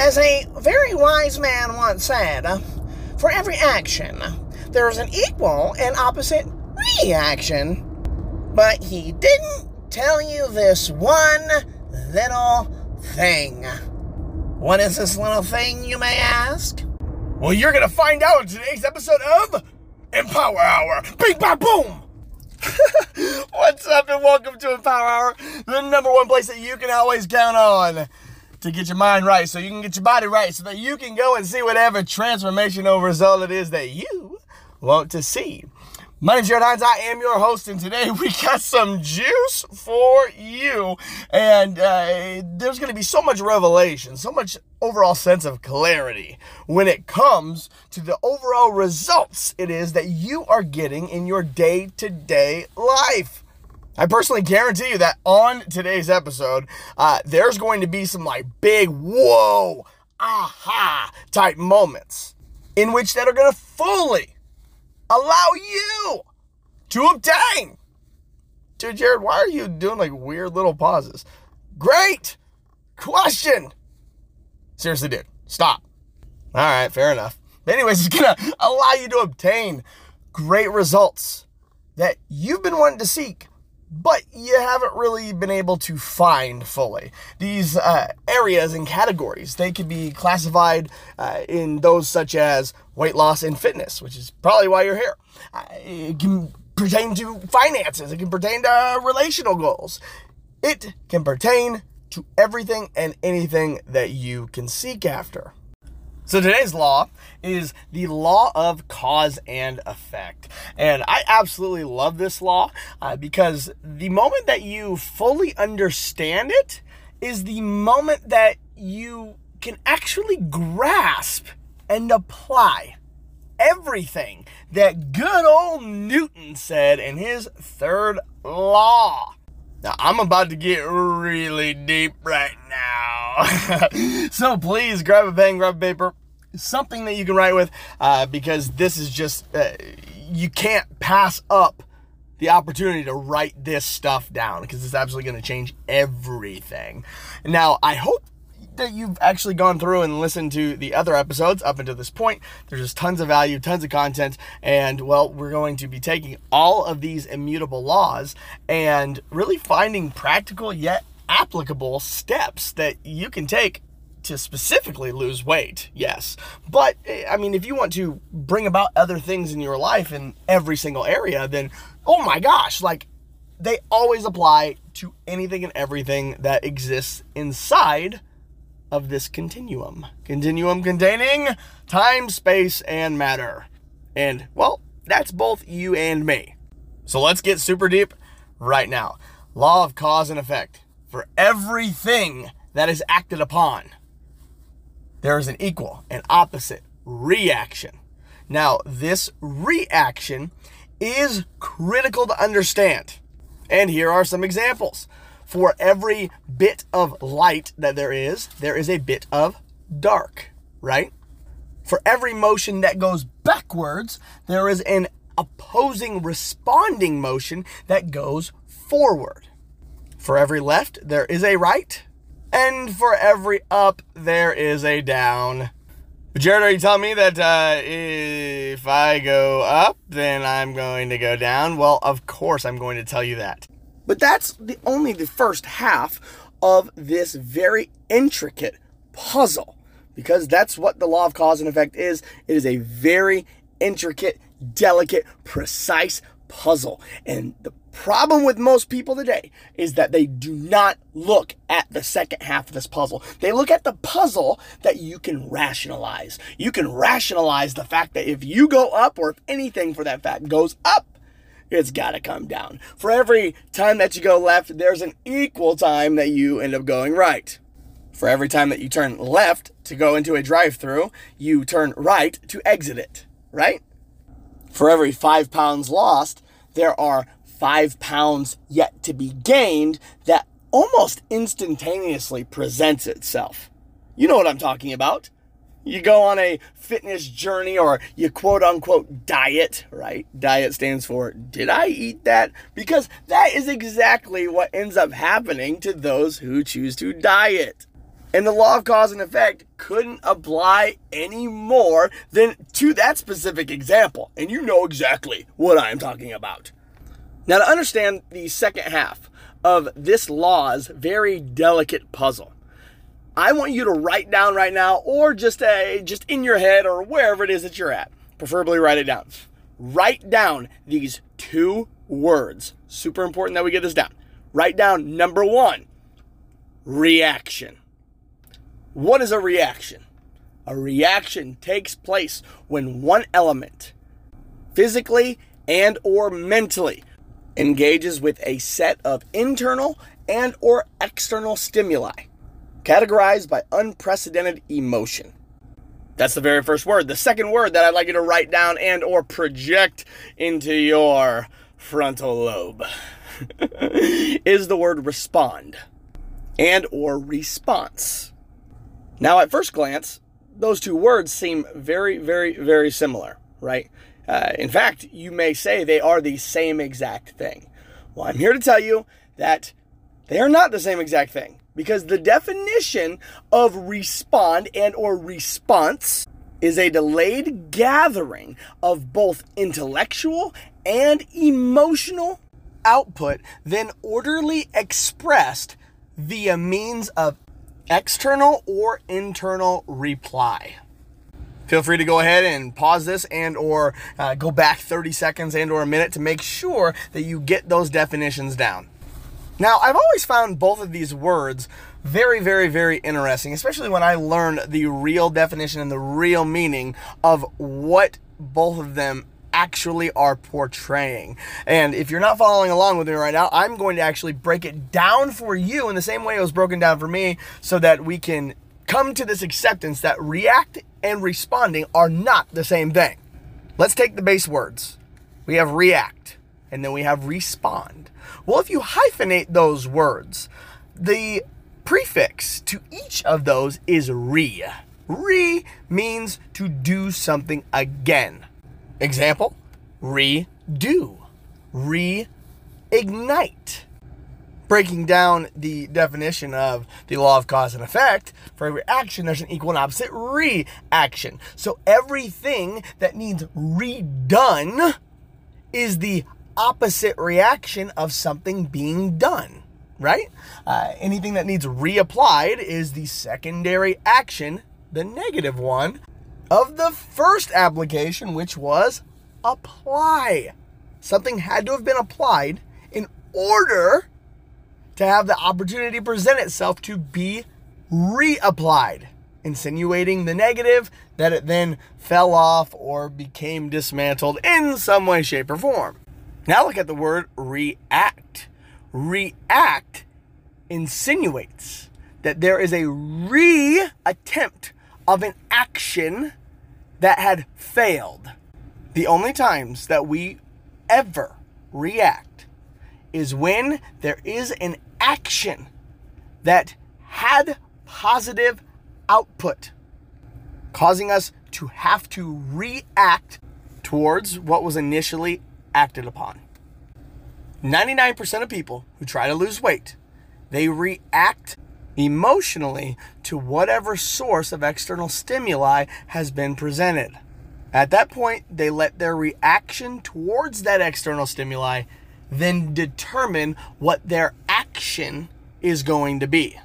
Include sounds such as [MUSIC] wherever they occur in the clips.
As a very wise man once said, uh, for every action, there is an equal and opposite reaction. But he didn't tell you this one little thing. What is this little thing, you may ask? Well, you're going to find out in today's episode of Empower Hour. Bing, bang, boom! [LAUGHS] What's up, and welcome to Empower Hour, the number one place that you can always count on to get your mind right so you can get your body right so that you can go and see whatever transformational result it is that you want to see. My name's Jared Hines. I am your host, and today [LAUGHS] we got some juice for you. And uh, there's going to be so much revelation, so much overall sense of clarity when it comes to the overall results it is that you are getting in your day to day life. I personally guarantee you that on today's episode, uh, there's going to be some like big whoa, aha type moments in which that are going to fully allow you to obtain. Dude, Jared, why are you doing like weird little pauses? Great question. Seriously, dude, stop. All right, fair enough. But anyways, it's gonna allow you to obtain great results that you've been wanting to seek, but you haven't really been able to find fully. These uh, areas and categories, they could be classified uh, in those such as weight loss and fitness, which is probably why you're here. Uh, it can pertain to finances, it can pertain to relational goals. It can pertain to everything and anything that you can seek after. So today's law is the law of cause and effect. And I absolutely love this law uh, because the moment that you fully understand it is the moment that you can actually grasp and apply everything that good old Newton said in his third law. Now, I'm about to get really deep right now. [LAUGHS] so please grab a pen, grab a paper, something that you can write with, uh, because this is just, uh, you can't pass up the opportunity to write this stuff down because it's absolutely going to change everything. Now, I hope that you've actually gone through and listened to the other episodes up until this point. There's just tons of value, tons of content, and well, we're going to be taking all of these immutable laws and really finding practical yet applicable steps that you can take to specifically lose weight, yes. But, eh, I mean, if you want to bring about other things in your life in every single area, then, oh my gosh, like, they always apply to anything and everything that exists inside of this continuum. Continuum containing time, space, and matter. And, well, that's both you and me. So let's get super deep right now. Law of cause and effect. For everything that is acted upon, there is an equal and opposite reaction. Now, this reaction is critical to understand. And here are some examples for every bit of light that there is, there is a bit of dark, right? For every motion that goes backwards, there is an opposing responding motion that goes forward. For every left, there is a right. And for every up, there is a down. Jared, are you telling me that uh, if I go up, then I'm going to go down? Well, of course I'm going to tell you that. But that's the only the first half of this very intricate puzzle because that's what the law of cause and effect is. It is a very intricate, delicate, precise puzzle. And the problem with most people today is that they do not look at the second half of this puzzle. They look at the puzzle that you can rationalize. You can rationalize the fact that if you go up, or if anything for that fact goes up, it's got to come down. For every time that you go left, there's an equal time that you end up going right. For every time that you turn left to go into a drive through, you turn right to exit it, right? For every five pounds lost, there are five pounds yet to be gained that almost instantaneously presents itself. You know what I'm talking about you go on a fitness journey or you quote unquote diet, right? Diet stands for, did I eat that? Because that is exactly what ends up happening to those who choose to diet. And the law of cause and effect couldn't apply any more than to that specific example. And you know exactly what I am talking about. Now, to understand the second half of this law's very delicate puzzle, I want you to write down right now, or just a, just in your head, or wherever it is that you're at. Preferably write it down. Write down these two words. Super important that we get this down. Write down number one, reaction. What is a reaction? A reaction takes place when one element, physically and or mentally, engages with a set of internal and or external stimuli categorized by unprecedented emotion. That's the very first word. The second word that I'd like you to write down and or project into your frontal lobe [LAUGHS] is the word respond and or response. Now at first glance, those two words seem very very very similar, right? Uh, in fact, you may say they are the same exact thing. Well, I'm here to tell you that they are not the same exact thing because the definition of respond and or response is a delayed gathering of both intellectual and emotional output then orderly expressed via means of external or internal reply feel free to go ahead and pause this and or uh, go back 30 seconds and or a minute to make sure that you get those definitions down now i've always found both of these words very very very interesting especially when i learned the real definition and the real meaning of what both of them actually are portraying. And if you're not following along with me right now, I'm going to actually break it down for you in the same way it was broken down for me so that we can come to this acceptance that react and responding are not the same thing. Let's take the base words. We have react and then we have respond. Well, if you hyphenate those words, the prefix to each of those is re. Re means to do something again. Example, redo, reignite breaking down the definition of the law of cause and effect, for every action, there's an equal and opposite reaction. So everything that needs redone is the opposite reaction of something being done, right? Uh, anything that needs reapplied is the secondary action, the negative one, of the first application, which was apply. Something had to have been applied in order to have the opportunity present itself to be reapplied, insinuating the negative that it then fell off or became dismantled in some way, shape, or form. Now look at the word react. React insinuates that there is a re attempt of an action that had failed. The only times that we ever react is when there is an action that had positive output, causing us to have to react towards what was initially acted upon. 99% of people who try to lose weight, they react emotionally to whatever source of external stimuli has been presented. At that point, they let their reaction towards that external stimuli then determine what their action is going to be.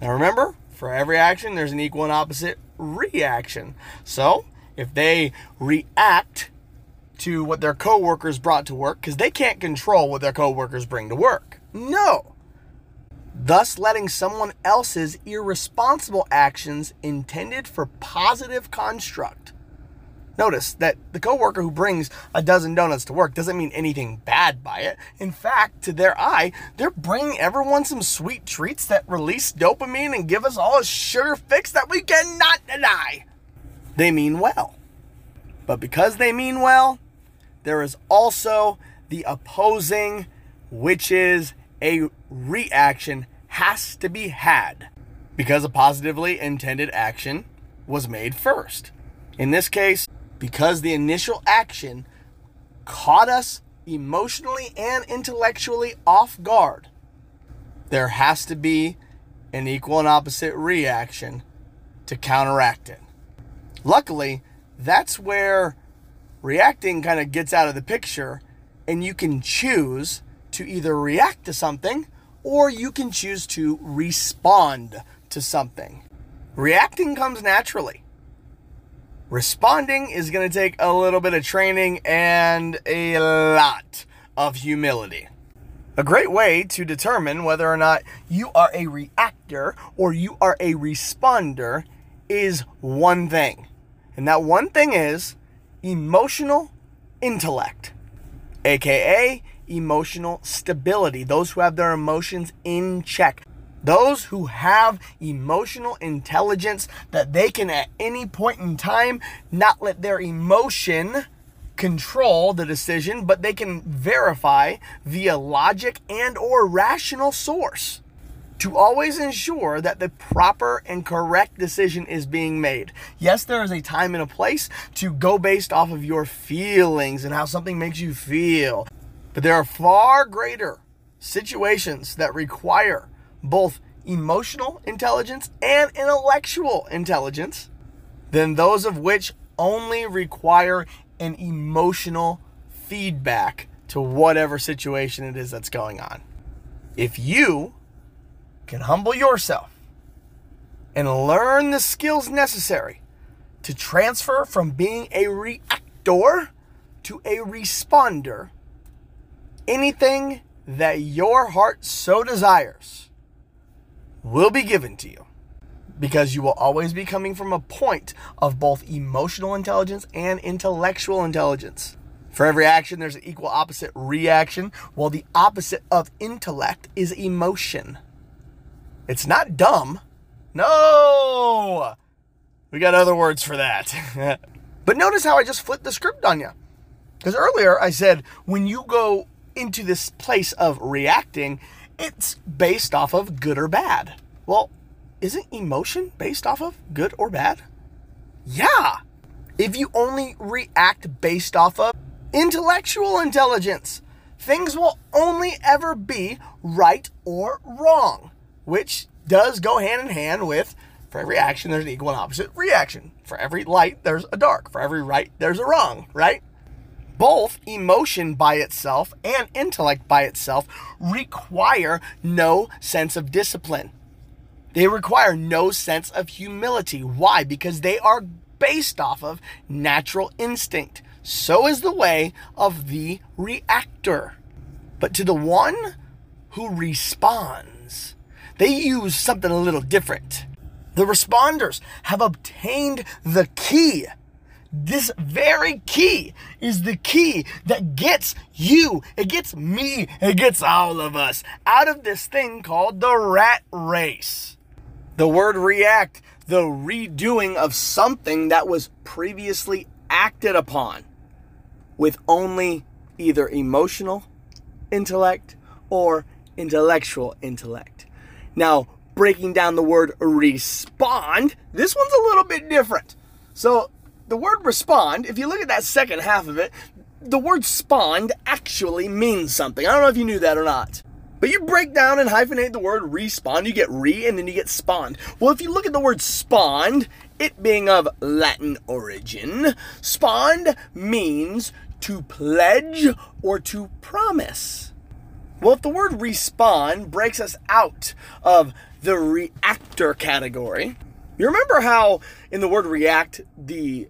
Now remember, for every action, there's an equal and opposite reaction. So if they react to what their coworkers brought to work, because they can't control what their coworkers bring to work. No. Thus, letting someone else's irresponsible actions intended for positive construct Notice that the coworker who brings a dozen donuts to work doesn't mean anything bad by it. In fact, to their eye, they're bringing everyone some sweet treats that release dopamine and give us all a sugar fix that we cannot deny. They mean well. But because they mean well, there is also the opposing, which is a reaction has to be had because a positively intended action was made first. In this case, because the initial action caught us emotionally and intellectually off guard, there has to be an equal and opposite reaction to counteract it. Luckily, that's where reacting kind of gets out of the picture, and you can choose to either react to something or you can choose to respond to something. Reacting comes naturally. Responding is going to take a little bit of training and a lot of humility. A great way to determine whether or not you are a reactor or you are a responder is one thing. And that one thing is emotional intellect, aka emotional stability. Those who have their emotions in check. Those who have emotional intelligence that they can at any point in time not let their emotion control the decision, but they can verify via logic and or rational source to always ensure that the proper and correct decision is being made. Yes, there is a time and a place to go based off of your feelings and how something makes you feel. But there are far greater situations that require both emotional intelligence and intellectual intelligence than those of which only require an emotional feedback to whatever situation it is that's going on. If you can humble yourself and learn the skills necessary to transfer from being a reactor to a responder, anything that your heart so desires will be given to you because you will always be coming from a point of both emotional intelligence and intellectual intelligence. For every action, there's an equal opposite reaction, while the opposite of intellect is emotion. It's not dumb. No! We got other words for that. [LAUGHS] but notice how I just flipped the script on you. Because earlier I said when you go into this place of reacting, it's based off of good or bad. Well, isn't emotion based off of good or bad? Yeah. If you only react based off of intellectual intelligence, things will only ever be right or wrong, which does go hand in hand with for every action there's an equal and opposite reaction. For every light there's a dark. For every right there's a wrong, right? Both emotion by itself and intellect by itself require no sense of discipline. They require no sense of humility. Why? Because they are based off of natural instinct. So is the way of the reactor. But to the one who responds, they use something a little different. The responders have obtained the key this very key is the key that gets you, it gets me, it gets all of us out of this thing called the rat race. The word react, the redoing of something that was previously acted upon with only either emotional intellect or intellectual intellect. Now, breaking down the word respond, this one's a little bit different. So, the word respond, if you look at that second half of it, the word spawned actually means something. I don't know if you knew that or not. But you break down and hyphenate the word respawn, you get re and then you get spawned. Well, if you look at the word spawned, it being of Latin origin, spawned means to pledge or to promise. Well, if the word respawn breaks us out of the reactor category, you remember how in the word react, the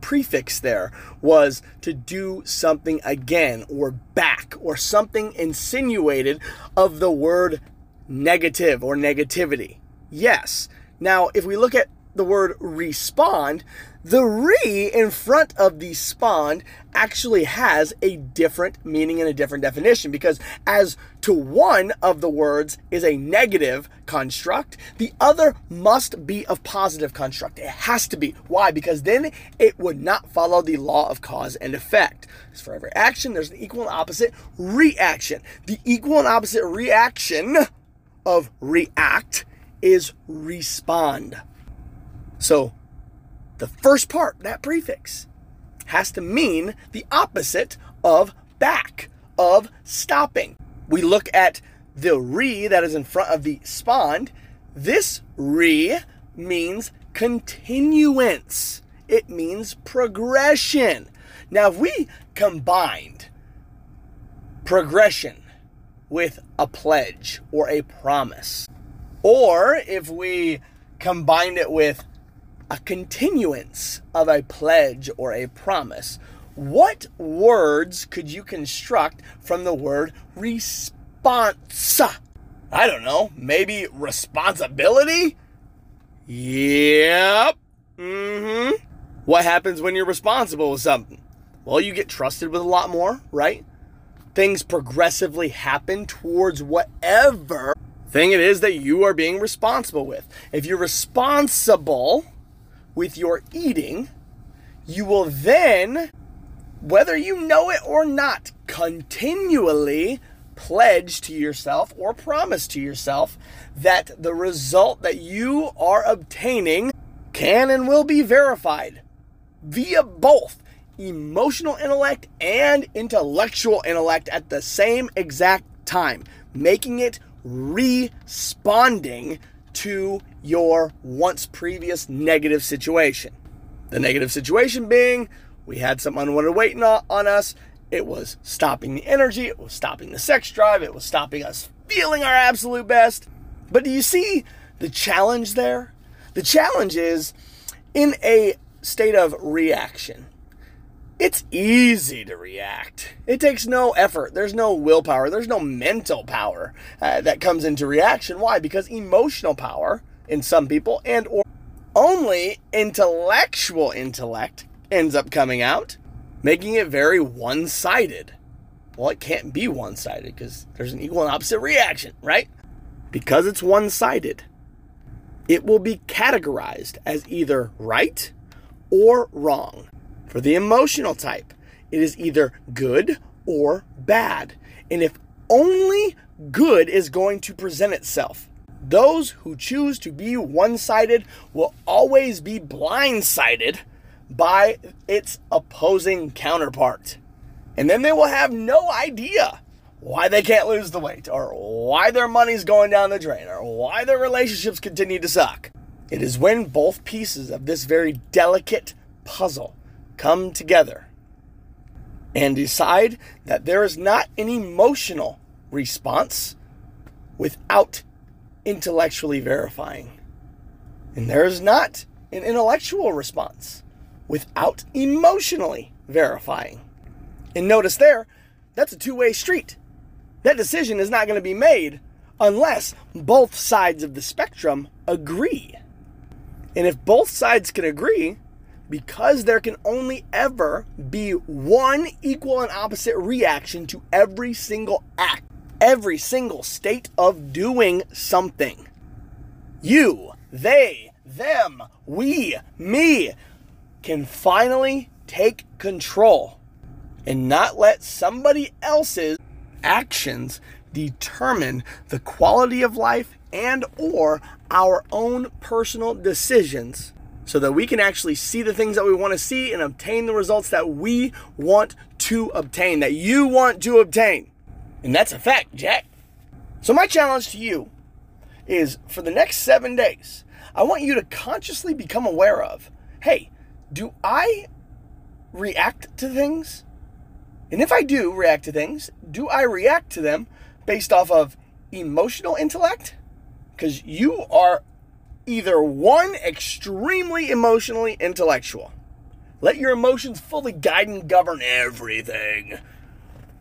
prefix there was to do something again or back or something insinuated of the word negative or negativity. Yes. Now, if we look at the word respond, the re in front of the spawned actually has a different meaning and a different definition because as to one of the words is a negative construct, the other must be of positive construct. It has to be. Why? Because then it would not follow the law of cause and effect. As for every action, there's an equal and opposite reaction. The equal and opposite reaction of react is respond. So the first part, that prefix, has to mean the opposite of back, of stopping. We look at the re that is in front of the spawned, This re means continuance. It means progression. Now, if we combined progression with a pledge or a promise, or if we combined it with a continuance of a pledge or a promise, what words could you construct from the word response? I don't know, maybe responsibility? Yep. Mm hmm. What happens when you're responsible with something? Well, you get trusted with a lot more, right? Things progressively happen towards whatever thing it is that you are being responsible with. If you're responsible with your eating, you will then, whether you know it or not, continually pledge to yourself or promise to yourself that the result that you are obtaining can and will be verified via both emotional intellect and intellectual intellect at the same exact time, making it responding to your once previous negative situation. The negative situation being we had some unwanted weight on us. It was stopping the energy, it was stopping the sex drive, it was stopping us feeling our absolute best. But do you see the challenge there? The challenge is in a state of reaction. It's easy to react. It takes no effort. There's no willpower. There's no mental power uh, that comes into reaction. Why? Because emotional power in some people and or only intellectual intellect ends up coming out, making it very one-sided. Well, it can't be one-sided because there's an equal and opposite reaction, right? Because it's one-sided, it will be categorized as either right or wrong. For the emotional type, it is either good or bad. And if only good is going to present itself, those who choose to be one sided will always be blindsided by its opposing counterpart. And then they will have no idea why they can't lose the weight, or why their money's going down the drain, or why their relationships continue to suck. It is when both pieces of this very delicate puzzle come together and decide that there is not an emotional response without intellectually verifying. And there is not an intellectual response without emotionally verifying. And notice there, that's a two way street. That decision is not going to be made unless both sides of the spectrum agree. And if both sides can agree, because there can only ever be one equal and opposite reaction to every single act, every single state of doing something. You, they, them, we, me can finally take control and not let somebody else's actions determine the quality of life and or our own personal decisions so that we can actually see the things that we want to see and obtain the results that we want to obtain, that you want to obtain. And that's a fact, Jack. So, my challenge to you is for the next seven days, I want you to consciously become aware of hey, do I react to things? And if I do react to things, do I react to them based off of emotional intellect? Because you are either one, extremely emotionally intellectual. Let your emotions fully guide and govern everything.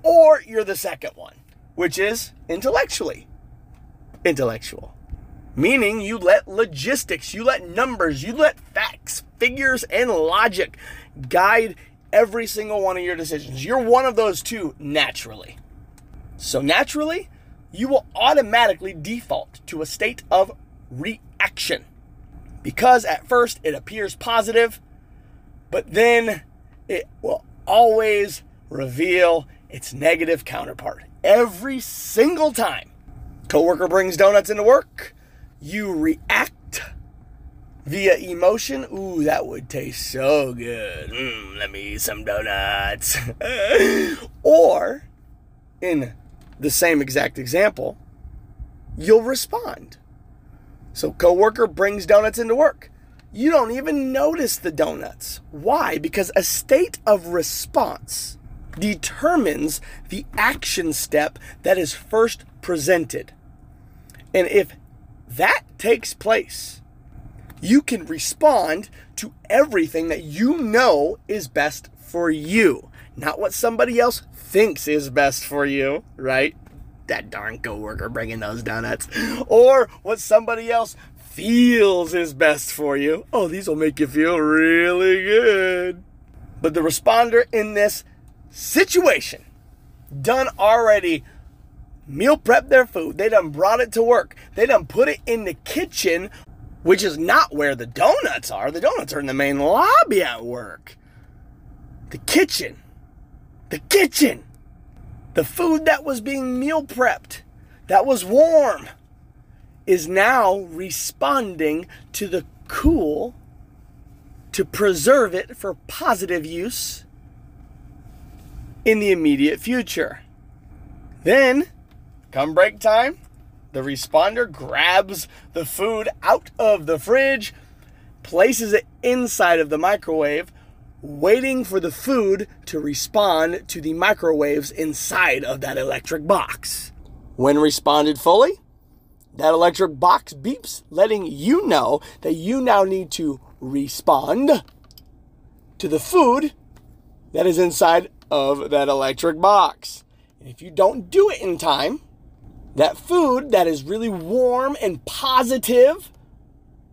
Or you're the second one, which is intellectually intellectual. Meaning you let logistics, you let numbers, you let facts, figures, and logic guide every single one of your decisions. You're one of those two naturally. So, naturally, you will automatically default to a state of reaction. Because at first it appears positive, but then it will always reveal its negative counterpart. Every single time coworker brings donuts into work, you react via emotion. Ooh, that would taste so good. Mm, let me eat some donuts. [LAUGHS] or, in the same exact example, you'll respond So, coworker brings donuts into work. You don't even notice the donuts. Why? Because a state of response determines the action step that is first presented. And if that takes place, you can respond to everything that you know is best for you, not what somebody else thinks is best for you, right? That darn coworker bringing those donuts, or what somebody else feels is best for you. Oh, these will make you feel really good. But the responder in this situation done already meal prep their food. They done brought it to work. They done put it in the kitchen, which is not where the donuts are. The donuts are in the main lobby at work. The kitchen. The kitchen. The food that was being meal prepped, that was warm, is now responding to the cool to preserve it for positive use in the immediate future. Then, come break time, the responder grabs the food out of the fridge, places it inside of the microwave, waiting for the food to respond to the microwaves inside of that electric box. When responded fully, that electric box beeps, letting you know that you now need to respond to the food that is inside of that electric box. And if you don't do it in time, that food that is really warm and positive,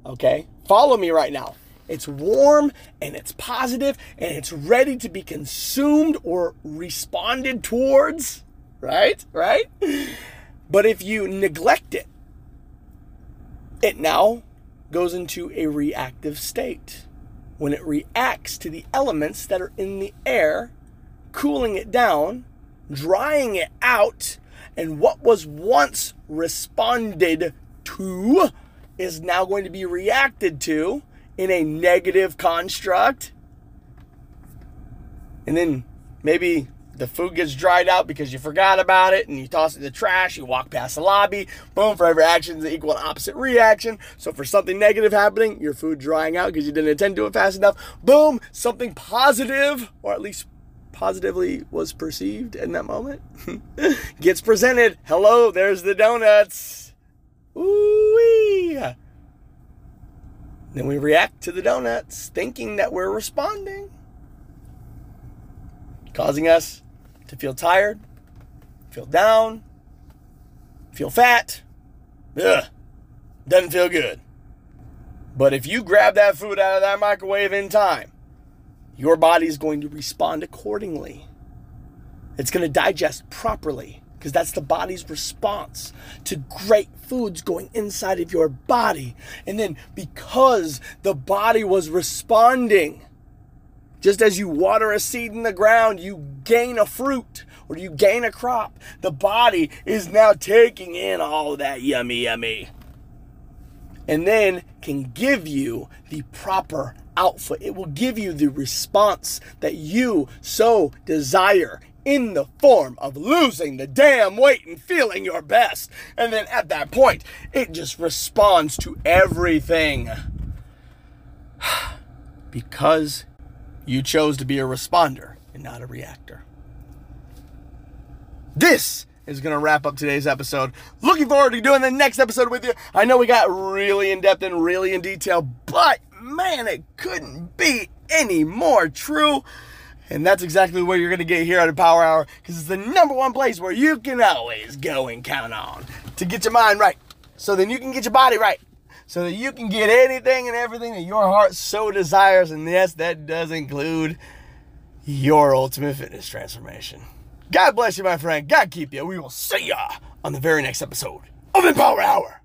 okay, follow me right now. It's warm and it's positive and it's ready to be consumed or responded towards, right? Right? But if you neglect it, it now goes into a reactive state. When it reacts to the elements that are in the air cooling it down, drying it out, and what was once responded to is now going to be reacted to in a negative construct. And then maybe the food gets dried out because you forgot about it and you toss it in the trash, you walk past the lobby, boom, for every action is equal and opposite reaction. So for something negative happening, your food drying out because you didn't attend to it fast enough, boom, something positive, or at least positively was perceived in that moment [LAUGHS] gets presented. Hello, there's the donuts. Ooh-wee. Then we react to the donuts, thinking that we're responding, causing us to feel tired, feel down, feel fat. Ugh, doesn't feel good. But if you grab that food out of that microwave in time, your body is going to respond accordingly. It's going to digest properly because that's the body's response to great foods going inside of your body. And then because the body was responding, just as you water a seed in the ground, you gain a fruit or you gain a crop. The body is now taking in all that yummy, yummy. And then can give you the proper output. It will give you the response that you so desire in the form of losing the damn weight and feeling your best. And then at that point, it just responds to everything. [SIGHS] because you chose to be a responder and not a reactor. This is going to wrap up today's episode. Looking forward to doing the next episode with you. I know we got really in depth and really in detail, but man, it couldn't be any more true. And that's exactly what you're going to get here at Empower Hour because it's the number one place where you can always go and count on to get your mind right. So then you can get your body right. So that you can get anything and everything that your heart so desires. And yes, that does include your ultimate fitness transformation. God bless you, my friend. God keep you. We will see ya on the very next episode of Empower Hour.